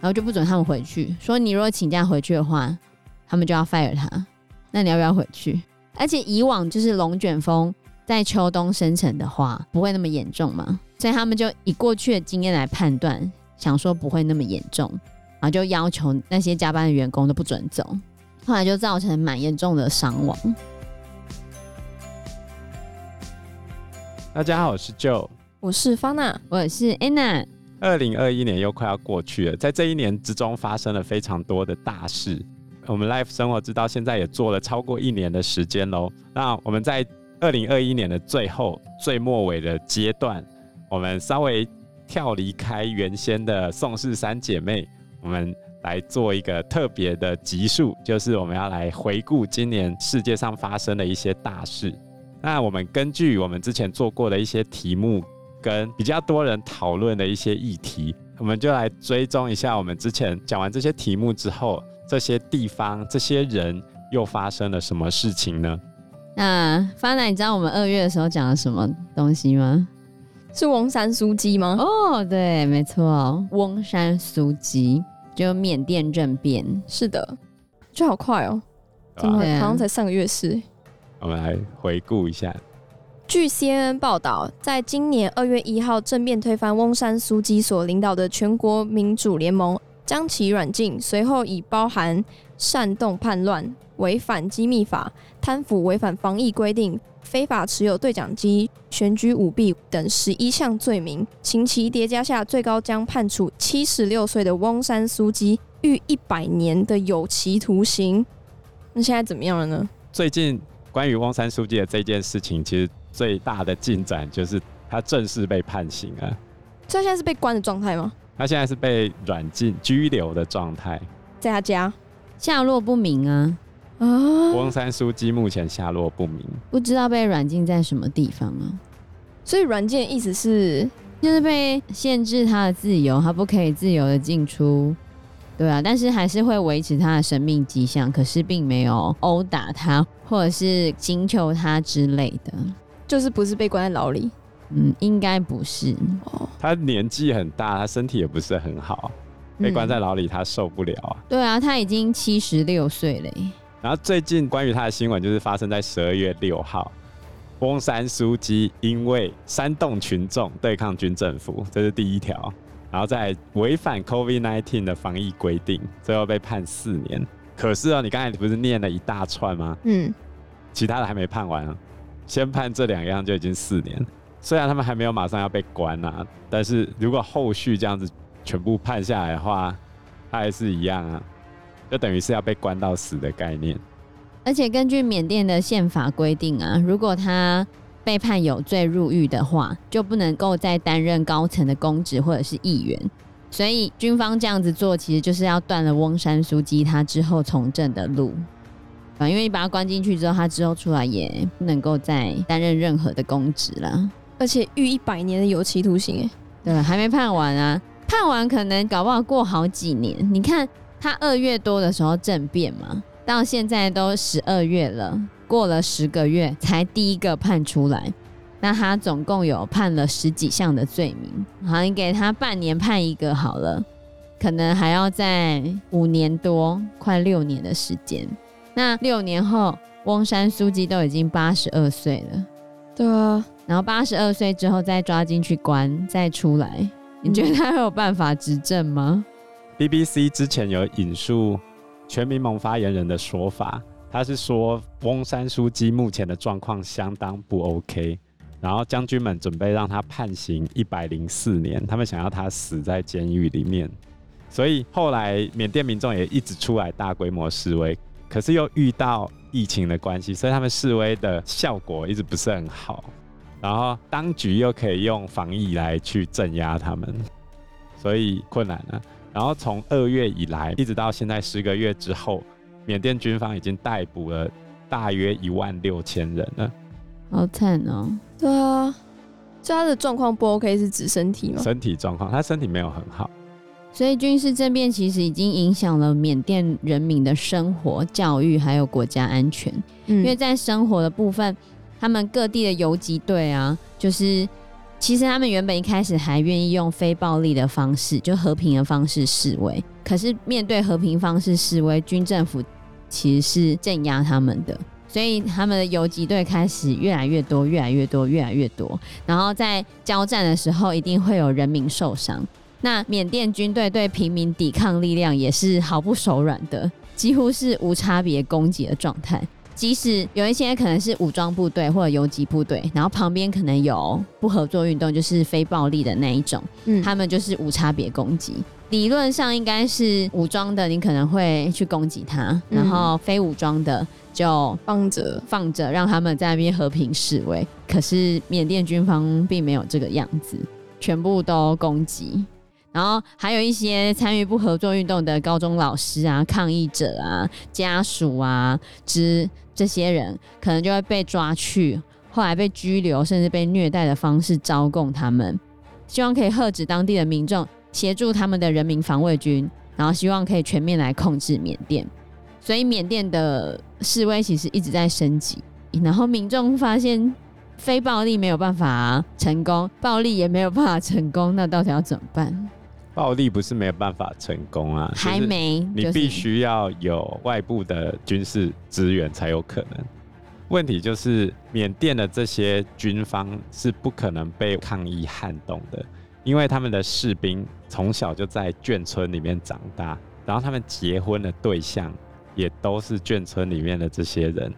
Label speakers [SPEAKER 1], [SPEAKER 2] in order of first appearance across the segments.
[SPEAKER 1] 然后就不准他们回去，说你如果请假回去的话，他们就要 fire 他。那你要不要回去？而且以往就是龙卷风在秋冬生成的话，不会那么严重嘛，所以他们就以过去的经验来判断，想说不会那么严重，然后就要求那些加班的员工都不准走，后来就造成蛮严重的伤亡。
[SPEAKER 2] 大家好，我是 Joe，
[SPEAKER 3] 我是 Fana，
[SPEAKER 1] 我是 Anna。
[SPEAKER 2] 二零二一年又快要过去了，在这一年之中发生了非常多的大事。我们 Life 生活志到现在也做了超过一年的时间喽。那我们在二零二一年的最后、最末尾的阶段，我们稍微跳离开原先的宋氏三姐妹，我们来做一个特别的集数，就是我们要来回顾今年世界上发生的一些大事。那我们根据我们之前做过的一些题目，跟比较多人讨论的一些议题，我们就来追踪一下我们之前讲完这些题目之后，这些地方、这些人又发生了什么事情呢？
[SPEAKER 1] 那方奶，你知道我们二月的时候讲了什么东西吗？
[SPEAKER 3] 是翁山苏姬吗？
[SPEAKER 1] 哦，对，没错，翁山苏姬就缅甸政变。
[SPEAKER 3] 是的，就好快哦，怎么好像才上个月是？
[SPEAKER 2] 我们来回顾一下。
[SPEAKER 3] 据 CNN 报道，在今年二月一号政变推翻翁山苏姬所领导的全国民主联盟将其软禁，随后以包含煽动叛乱、违反机密法、贪腐、违反防疫规定、非法持有对讲机、选举舞弊等十一项罪名，刑期叠加下，最高将判处七十六岁的翁山苏姬逾一百年的有期徒刑。那现在怎么样了呢？
[SPEAKER 2] 最近。关于翁山书记的这件事情，其实最大的进展就是他正式被判刑了。
[SPEAKER 3] 所以他现在是被关的状态吗？
[SPEAKER 2] 他现在是被软禁、拘留的状态，
[SPEAKER 3] 在他家，
[SPEAKER 1] 下落不明啊。
[SPEAKER 3] 啊，
[SPEAKER 2] 翁山书记目前下落不明，
[SPEAKER 1] 不知道被软禁在什么地方啊。
[SPEAKER 3] 所以软禁的意思是，
[SPEAKER 1] 就是被限制他的自由，他不可以自由的进出。对啊，但是还是会维持他的生命迹象，可是并没有殴打他或者是刑求他之类的，
[SPEAKER 3] 就是不是被关在牢里？
[SPEAKER 1] 嗯，应该不是。
[SPEAKER 3] 哦，
[SPEAKER 2] 他年纪很大，他身体也不是很好，被关在牢里他受不了啊。
[SPEAKER 1] 嗯，对啊，他已经七十六岁了。
[SPEAKER 2] 然后最近关于他的新闻就是发生在十二月六号，翁山书记因为煽动群众对抗军政府，这是第一条。然后再违反 COVID-19 的防疫规定，最后被判四年。可是哦，你刚才不是念了一大串吗？
[SPEAKER 3] 嗯，
[SPEAKER 2] 其他的还没判完啊，先判这两样就已经四年。虽然他们还没有马上要被关啊，但是如果后续这样子全部判下来的话，他还是一样啊，就等于是要被关到死的概念。
[SPEAKER 1] 而且根据缅甸的宪法规定啊，如果他被判有罪入狱的话，就不能够再担任高层的公职或者是议员。所以军方这样子做，其实就是要断了翁山书记他之后从政的路。啊，因为你把他关进去之后，他之后出来也不能够再担任任何的公职了。
[SPEAKER 3] 而且逾一百年的有期徒刑，
[SPEAKER 1] 对，还没判完啊，判完可能搞不好过好几年。你看他二月多的时候政变嘛，到现在都十二月了。过了十个月才第一个判出来，那他总共有判了十几项的罪名。好，你给他半年判一个好了，可能还要在五年多，快六年的时间。那六年后，翁山书记都已经八十二岁了。
[SPEAKER 3] 对啊，
[SPEAKER 1] 然后八十二岁之后再抓进去关，再出来，你觉得他会有办法执政吗
[SPEAKER 2] ？BBC 之前有引述全民盟发言人的说法。他是说，翁山苏姬目前的状况相当不 OK，然后将军们准备让他判刑一百零四年，他们想要他死在监狱里面。所以后来缅甸民众也一直出来大规模示威，可是又遇到疫情的关系，所以他们示威的效果一直不是很好。然后当局又可以用防疫来去镇压他们，所以困难了。然后从二月以来，一直到现在十个月之后。缅甸军方已经逮捕了大约一万六千人了，
[SPEAKER 1] 好惨哦！
[SPEAKER 3] 对啊，所以他的状况不 OK 是指身体吗？
[SPEAKER 2] 身体状况，他身体没有很好。
[SPEAKER 1] 所以军事政变其实已经影响了缅甸人民的生活、教育还有国家安全。嗯，因为在生活的部分，他们各地的游击队啊，就是其实他们原本一开始还愿意用非暴力的方式，就和平的方式示威。可是面对和平方式示威，军政府其实是镇压他们的，所以他们的游击队开始越来越多，越来越多，越来越多。然后在交战的时候，一定会有人民受伤。那缅甸军队对平民抵抗力量也是毫不手软的，几乎是无差别攻击的状态。即使有一些可能是武装部队或者游击部队，然后旁边可能有不合作运动，就是非暴力的那一种，嗯，他们就是无差别攻击。理论上应该是武装的，你可能会去攻击他，然后非武装的就放着放着，让他们在那边和平示威。可是缅甸军方并没有这个样子，全部都攻击。然后还有一些参与不合作运动的高中老师啊、抗议者啊、家属啊之这些人，可能就会被抓去，后来被拘留，甚至被虐待的方式招供他们，希望可以喝止当地的民众，协助他们的人民防卫军，然后希望可以全面来控制缅甸。所以缅甸的示威其实一直在升级，然后民众发现非暴力没有办法成功，暴力也没有办法成功，那到底要怎么办？
[SPEAKER 2] 暴力不是没有办法成功啊，
[SPEAKER 1] 还没，
[SPEAKER 2] 你必须要有外部的军事资源才有可能。问题就是缅甸的这些军方是不可能被抗议撼动的，因为他们的士兵从小就在眷村里面长大，然后他们结婚的对象也都是眷村里面的这些人，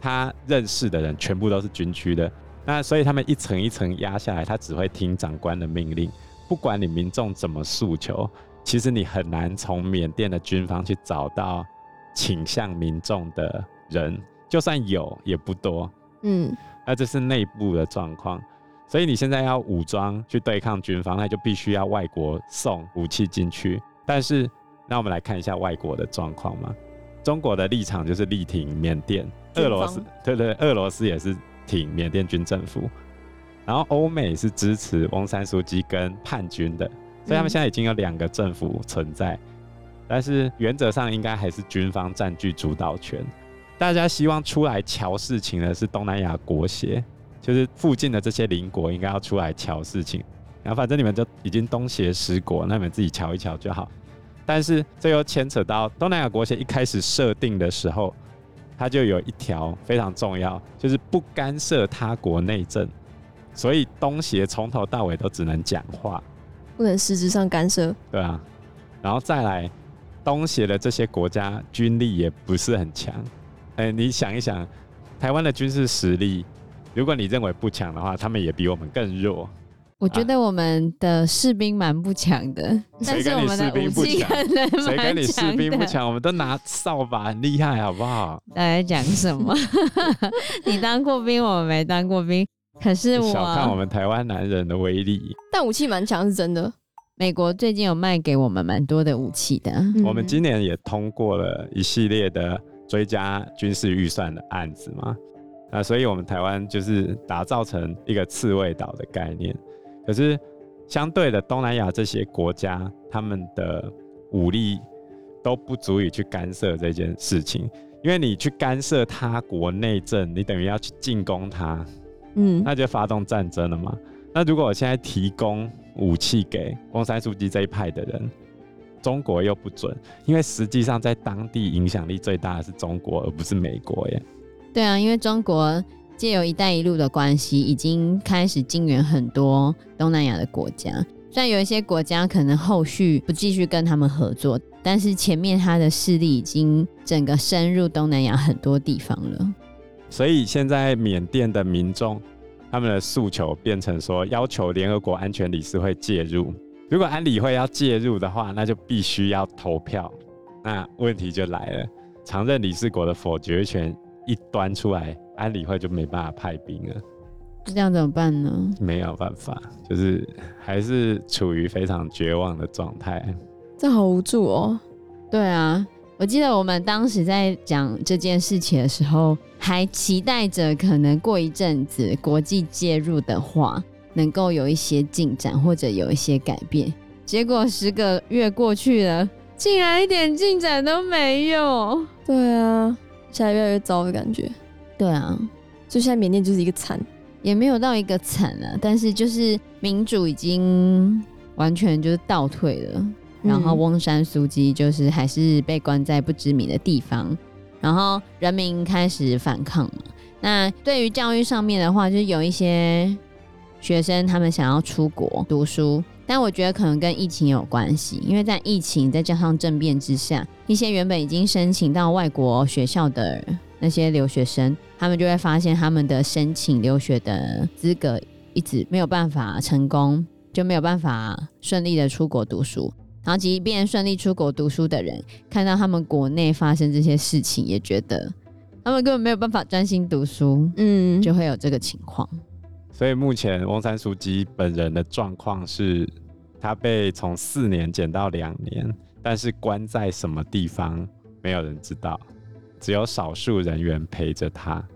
[SPEAKER 2] 他认识的人全部都是军区的，那所以他们一层一层压下来，他只会听长官的命令。不管你民众怎么诉求，其实你很难从缅甸的军方去找到倾向民众的人，就算有也不多。嗯，那这是内部的状况，所以你现在要武装去对抗军方，那就必须要外国送武器进去。但是，那我们来看一下外国的状况嘛。中国的立场就是力挺缅甸，俄罗斯对，对对，俄罗斯也是挺缅甸军政府。然后欧美是支持翁山苏姬跟叛军的，所以他们现在已经有两个政府存在，嗯、但是原则上应该还是军方占据主导权。大家希望出来瞧事情的是东南亚国协，就是附近的这些邻国应该要出来瞧事情。然后反正你们就已经东协十国，那你们自己瞧一瞧就好。但是这又牵扯到东南亚国协一开始设定的时候，它就有一条非常重要，就是不干涉他国内政。所以东协从头到尾都只能讲话，
[SPEAKER 3] 不能实质上干涉。
[SPEAKER 2] 对啊，然后再来，东协的这些国家军力也不是很强。哎、你想一想，台湾的军事实力，如果你认为不强的话，他们也比我们更弱。
[SPEAKER 1] 我觉得我们的士兵蛮不强的，啊、但是我们的武器可能蛮强的。谁跟你士兵不强？我们都拿扫把，很厉害，好不好？大家讲什么？你当过兵，我们没当过兵。可是我
[SPEAKER 2] 小看我们台湾男人的威力，
[SPEAKER 3] 但武器蛮强是真的。
[SPEAKER 1] 美国最近有卖给我们蛮多的武器的，嗯、
[SPEAKER 2] 我们今年也通过了一系列的追加军事预算的案子嘛，啊，所以我们台湾就是打造成一个刺猬岛的概念。可是相对的，东南亚这些国家，他们的武力都不足以去干涉这件事情，因为你去干涉他国内政，你等于要去进攻他。嗯，那就发动战争了嘛。那如果我现在提供武器给翁山书记这一派的人，中国又不准，因为实际上在当地影响力最大的是中国，而不是美国耶。
[SPEAKER 1] 对啊，因为中国借由“一带一路”的关系，已经开始进援很多东南亚的国家。虽然有一些国家可能后续不继续跟他们合作，但是前面他的势力已经整个深入东南亚很多地方了。
[SPEAKER 2] 所以现在缅甸的民众，他们的诉求变成说，要求联合国安全理事会介入。如果安理会要介入的话，那就必须要投票。那问题就来了，常任理事国的否决权一端出来，安理会就没办法派兵了。
[SPEAKER 1] 这样怎么办呢？
[SPEAKER 2] 没有办法，就是还是处于非常绝望的状态。
[SPEAKER 3] 这好无助哦。
[SPEAKER 1] 对啊。我记得我们当时在讲这件事情的时候，还期待着可能过一阵子国际介入的话，能够有一些进展或者有一些改变。结果十个月过去了，竟然一点进展都没有。
[SPEAKER 3] 对啊，现在越来越糟的感觉。
[SPEAKER 1] 对啊，
[SPEAKER 3] 就现在缅甸就是一个惨，
[SPEAKER 1] 也没有到一个惨啊，但是就是民主已经完全就是倒退了。然后翁山苏姬就是还是被关在不知名的地方，然后人民开始反抗嘛。那对于教育上面的话，就是有一些学生他们想要出国读书，但我觉得可能跟疫情有关系，因为在疫情再加上政变之下，一些原本已经申请到外国学校的那些留学生，他们就会发现他们的申请留学的资格一直没有办法成功，就没有办法顺利的出国读书。然后，即便顺利出国读书的人，看到他们国内发生这些事情，也觉得他们根本没有办法专心读书，嗯，就会有这个情况。
[SPEAKER 2] 所以目前翁山书记本人的状况是，他被从四年减到两年，但是关在什么地方，没有人知道，只有少数人员陪着他，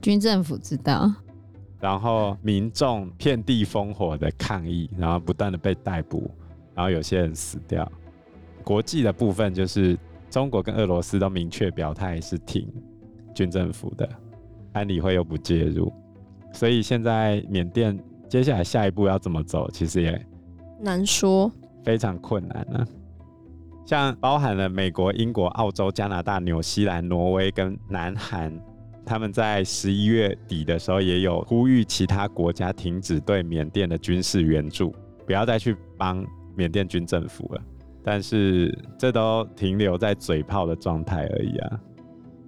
[SPEAKER 1] 军政府知道，
[SPEAKER 2] 然后民众遍地烽火的抗议，然后不断的被逮捕。然后有些人死掉，国际的部分就是中国跟俄罗斯都明确表态是挺军政府的，安理会又不介入，所以现在缅甸接下来下一步要怎么走，其实也
[SPEAKER 3] 难说，
[SPEAKER 2] 非常困难呢。像包含了美国、英国、澳洲、加拿大、纽西兰、挪威跟南韩，他们在十一月底的时候也有呼吁其他国家停止对缅甸的军事援助，不要再去帮。缅甸军政府了，但是这都停留在嘴炮的状态而已啊。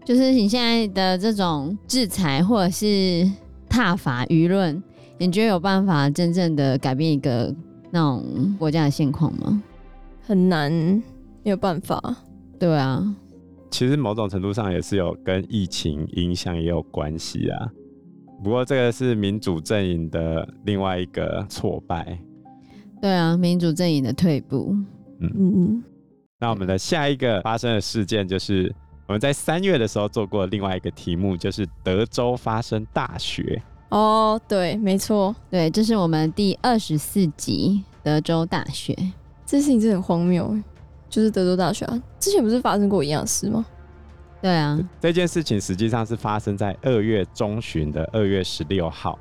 [SPEAKER 1] 就是你现在的这种制裁或者是挞伐舆论，你觉得有办法真正的改变一个那种国家的现况吗？
[SPEAKER 3] 很难，没有办法。
[SPEAKER 1] 对啊，
[SPEAKER 2] 其实某种程度上也是有跟疫情影响也有关系啊。不过这个是民主阵营的另外一个挫败。
[SPEAKER 1] 对啊，民主阵营的退步。
[SPEAKER 2] 嗯嗯嗯。那我们的下一个发生的事件，就是我们在三月的时候做过另外一个题目，就是德州发生大雪。
[SPEAKER 3] 哦，对，没错，
[SPEAKER 1] 对，这是我们第二十四集德州大雪。
[SPEAKER 3] 这事情真的很荒谬，就是德州大学啊，之前不是发生过一样事吗？
[SPEAKER 1] 对啊，
[SPEAKER 2] 这件事情实际上是发生在二月中旬的二月十六号。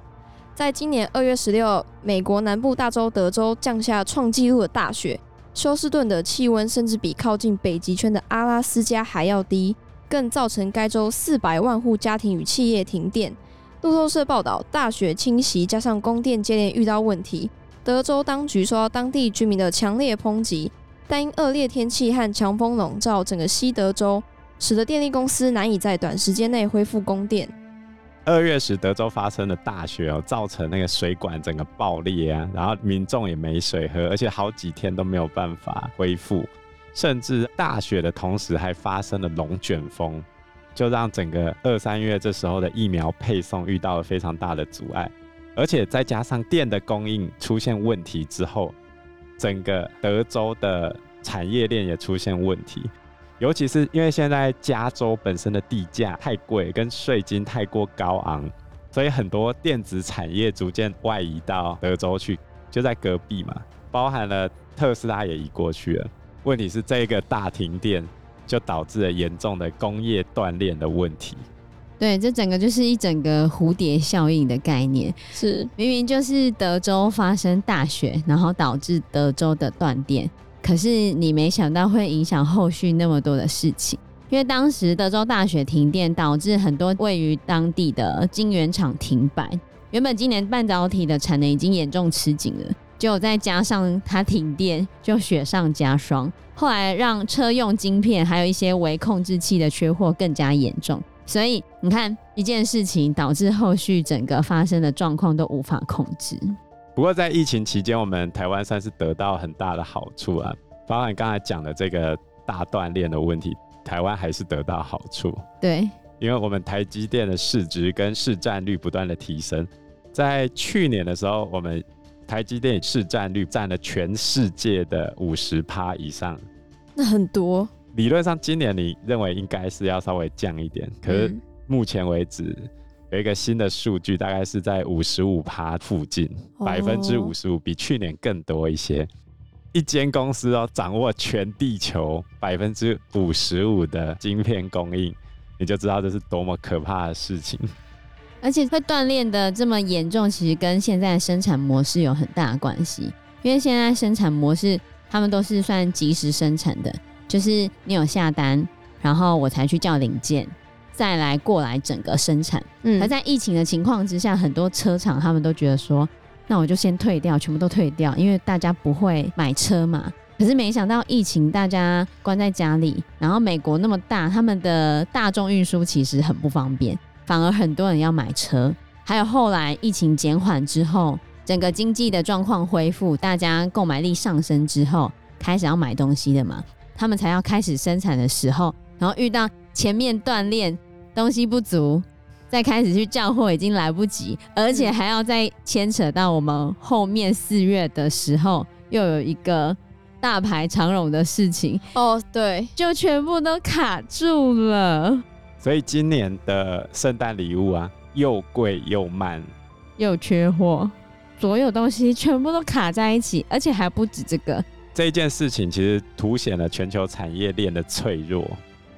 [SPEAKER 3] 在今年二月十六，美国南部大州德州降下创纪录的大雪，休斯顿的气温甚至比靠近北极圈的阿拉斯加还要低，更造成该州四百万户家庭与企业停电。路透社报道，大雪侵袭加上供电接连遇到问题，德州当局受到当地居民的强烈抨击，但因恶劣天气和强风笼罩整个西德州，使得电力公司难以在短时间内恢复供电。
[SPEAKER 2] 二月时，德州发生了大雪哦，造成那个水管整个爆裂啊，然后民众也没水喝，而且好几天都没有办法恢复，甚至大雪的同时还发生了龙卷风，就让整个二三月这时候的疫苗配送遇到了非常大的阻碍，而且再加上电的供应出现问题之后，整个德州的产业链也出现问题。尤其是因为现在加州本身的地价太贵，跟税金太过高昂，所以很多电子产业逐渐外移到德州去，就在隔壁嘛。包含了特斯拉也移过去了。问题是这个大停电就导致了严重的工业断链的问题。
[SPEAKER 1] 对，这整个就是一整个蝴蝶效应的概念。
[SPEAKER 3] 是，
[SPEAKER 1] 明明就是德州发生大雪，然后导致德州的断电。可是你没想到会影响后续那么多的事情，因为当时德州大雪停电，导致很多位于当地的晶圆厂停摆。原本今年半导体的产能已经严重吃紧了，结果再加上它停电，就雪上加霜。后来让车用晶片还有一些微控制器的缺货更加严重。所以你看，一件事情导致后续整个发生的状况都无法控制。
[SPEAKER 2] 不过在疫情期间，我们台湾算是得到很大的好处啊，包含刚才讲的这个大锻炼的问题，台湾还是得到好处。
[SPEAKER 1] 对，
[SPEAKER 2] 因为我们台积电的市值跟市占率不断的提升，在去年的时候，我们台积电市占率占了全世界的五十趴以上，
[SPEAKER 3] 那很多。
[SPEAKER 2] 理论上今年你认为应该是要稍微降一点，可是目前为止。嗯有一个新的数据，大概是在五十五趴附近，百分之五十五，比去年更多一些。一间公司哦，掌握全地球百分之五十五的晶片供应，你就知道这是多么可怕的事情。
[SPEAKER 1] 而且会锻炼的这么严重，其实跟现在的生产模式有很大的关系。因为现在生产模式，他们都是算即时生产的，就是你有下单，然后我才去叫零件，再来过来整个生产。嗯，而在疫情的情况之下，很多车厂他们都觉得说，那我就先退掉，全部都退掉，因为大家不会买车嘛。可是没想到疫情，大家关在家里，然后美国那么大，他们的大众运输其实很不方便。反而很多人要买车，还有后来疫情减缓之后，整个经济的状况恢复，大家购买力上升之后，开始要买东西的嘛，他们才要开始生产的时候，然后遇到前面断链，东西不足，再开始去叫货已经来不及，而且还要再牵扯到我们后面四月的时候，又有一个大排长龙的事情
[SPEAKER 3] 哦，对，
[SPEAKER 1] 就全部都卡住了。
[SPEAKER 2] 所以今年的圣诞礼物啊，又贵又慢，
[SPEAKER 1] 又缺货，所有东西全部都卡在一起，而且还不止这个。
[SPEAKER 2] 这一件事情其实凸显了全球产业链的脆弱。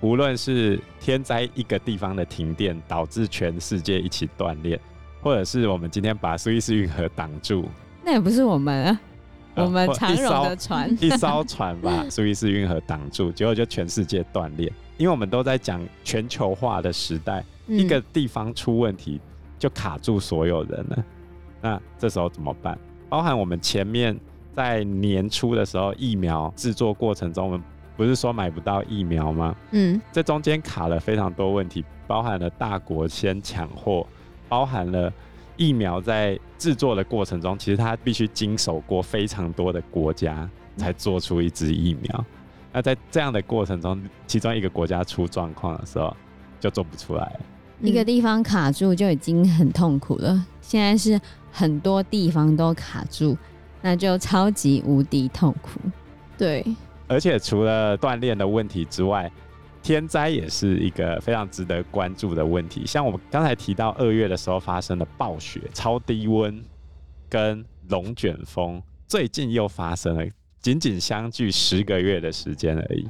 [SPEAKER 2] 无论是天灾一个地方的停电，导致全世界一起断裂，或者是我们今天把苏伊士运河挡住，
[SPEAKER 1] 那也不是我们啊，我们长荣的船，
[SPEAKER 2] 一艘船把苏伊士运河挡住，结果就全世界断裂。因为我们都在讲全球化的时代，嗯、一个地方出问题就卡住所有人了。那这时候怎么办？包含我们前面在年初的时候，疫苗制作过程中，我们不是说买不到疫苗吗？嗯，这中间卡了非常多问题，包含了大国先抢货，包含了疫苗在制作的过程中，其实它必须经手过非常多的国家才做出一支疫苗。那在这样的过程中，其中一个国家出状况的时候，就做不出来。
[SPEAKER 1] 一个地方卡住就已经很痛苦了，现在是很多地方都卡住，那就超级无敌痛苦。
[SPEAKER 3] 对，
[SPEAKER 2] 而且除了锻炼的问题之外，天灾也是一个非常值得关注的问题。像我们刚才提到二月的时候发生的暴雪、超低温跟龙卷风，最近又发生了。仅仅相距十个月的时间而已。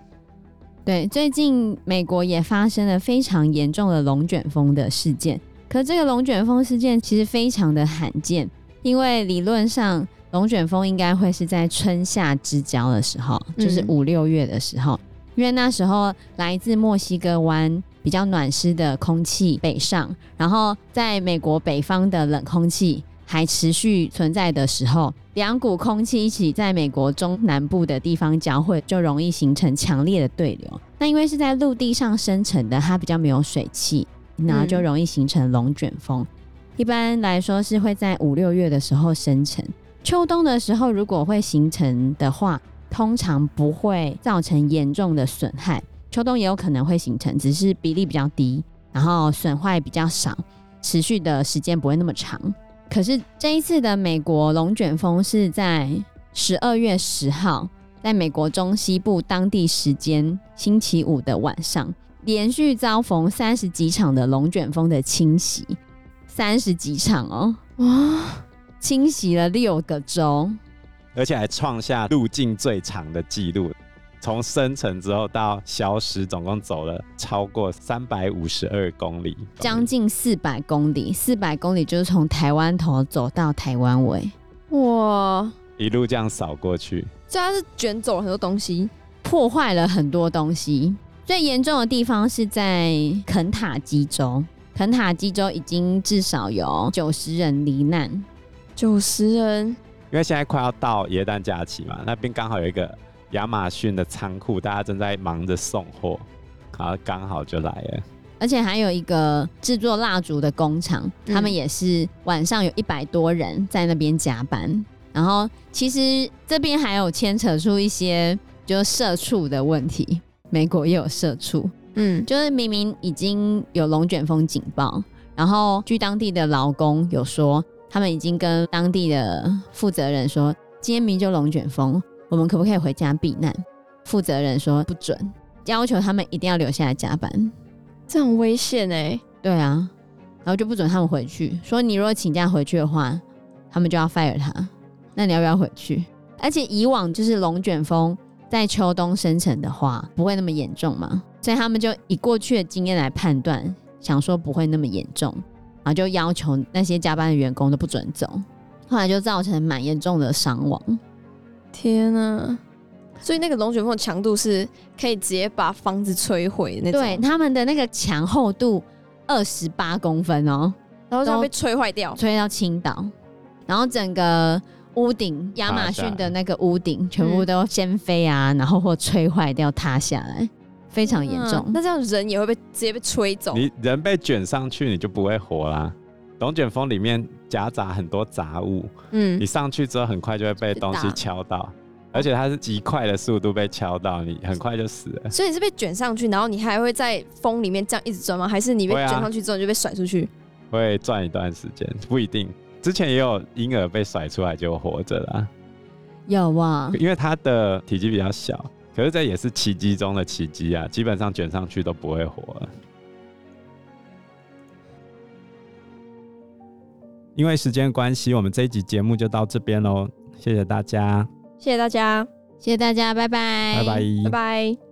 [SPEAKER 1] 对，最近美国也发生了非常严重的龙卷风的事件。可这个龙卷风事件其实非常的罕见，因为理论上龙卷风应该会是在春夏之交的时候，就是五六月的时候，嗯、因为那时候来自墨西哥湾比较暖湿的空气北上，然后在美国北方的冷空气还持续存在的时候。两股空气一起在美国中南部的地方交汇，就容易形成强烈的对流。那因为是在陆地上生成的，它比较没有水汽，然后就容易形成龙卷风。嗯、一般来说是会在五六月的时候生成。秋冬的时候如果会形成的话，通常不会造成严重的损害。秋冬也有可能会形成，只是比例比较低，然后损坏比较少，持续的时间不会那么长。可是这一次的美国龙卷风是在十二月十号，在美国中西部当地时间星期五的晚上，连续遭逢三十几场的龙卷风的侵袭，三十几场哦，哇，侵袭了六个州，
[SPEAKER 2] 而且还创下路径最长的纪录。从生成之后到消失，总共走了超过三百五十二公里，
[SPEAKER 1] 将近四百公里。四百公里就是从台湾头走到台湾尾，
[SPEAKER 3] 哇！
[SPEAKER 2] 一路这样扫过去，
[SPEAKER 3] 这它是卷走了很多东西，
[SPEAKER 1] 破坏了很多东西。最严重的地方是在肯塔基州，肯塔基州已经至少有九十人罹难，
[SPEAKER 3] 九十人。
[SPEAKER 2] 因为现在快要到耶诞假期嘛，那边刚好有一个。亚马逊的仓库，大家正在忙着送货，然后刚好就来了。
[SPEAKER 1] 而且还有一个制作蜡烛的工厂，嗯、他们也是晚上有一百多人在那边加班。然后其实这边还有牵扯出一些就是社畜的问题，美国也有社畜，嗯，就是明明已经有龙卷风警报，然后据当地的劳工有说，他们已经跟当地的负责人说，今天明明就龙卷风。我们可不可以回家避难？负责人说不准，要求他们一定要留下来加班，
[SPEAKER 3] 这很危险哎。
[SPEAKER 1] 对啊，然后就不准他们回去，说你如果请假回去的话，他们就要 fire 他。那你要不要回去？而且以往就是龙卷风在秋冬生成的话，不会那么严重嘛，所以他们就以过去的经验来判断，想说不会那么严重。然后就要求那些加班的员工都不准走，后来就造成蛮严重的伤亡。
[SPEAKER 3] 天啊！所以那个龙卷风的强度是可以直接把房子摧毁那种。
[SPEAKER 1] 对，他们的那个墙厚度二十八公分哦，
[SPEAKER 3] 然后就被吹坏掉，
[SPEAKER 1] 吹到青岛，然后整个屋顶亚马逊的那个屋顶全部都掀飞啊，然后或吹坏掉塌下来，非常严重。
[SPEAKER 3] 嗯。那这样人也会被直接被吹走？
[SPEAKER 2] 你人被卷上去，你就不会活啦。龙卷风里面夹杂很多杂物，嗯，你上去之后很快就会被东西敲到。而且它是极快的速度被敲到，你很快就死了。
[SPEAKER 3] 所以你是被卷上去，然后你还会在风里面这样一直转吗？还是你被卷上去之后你就被甩出去？
[SPEAKER 2] 会转一段时间，不一定。之前也有婴儿被甩出来就活着啦。
[SPEAKER 1] 有啊，
[SPEAKER 2] 因为它的体积比较小，可是这也是奇迹中的奇迹啊！基本上卷上去都不会活了。因为时间关系，我们这一集节目就到这边喽，谢谢大家。
[SPEAKER 3] 谢谢大家，
[SPEAKER 1] 谢谢大家，拜拜，
[SPEAKER 2] 拜拜，
[SPEAKER 3] 拜拜。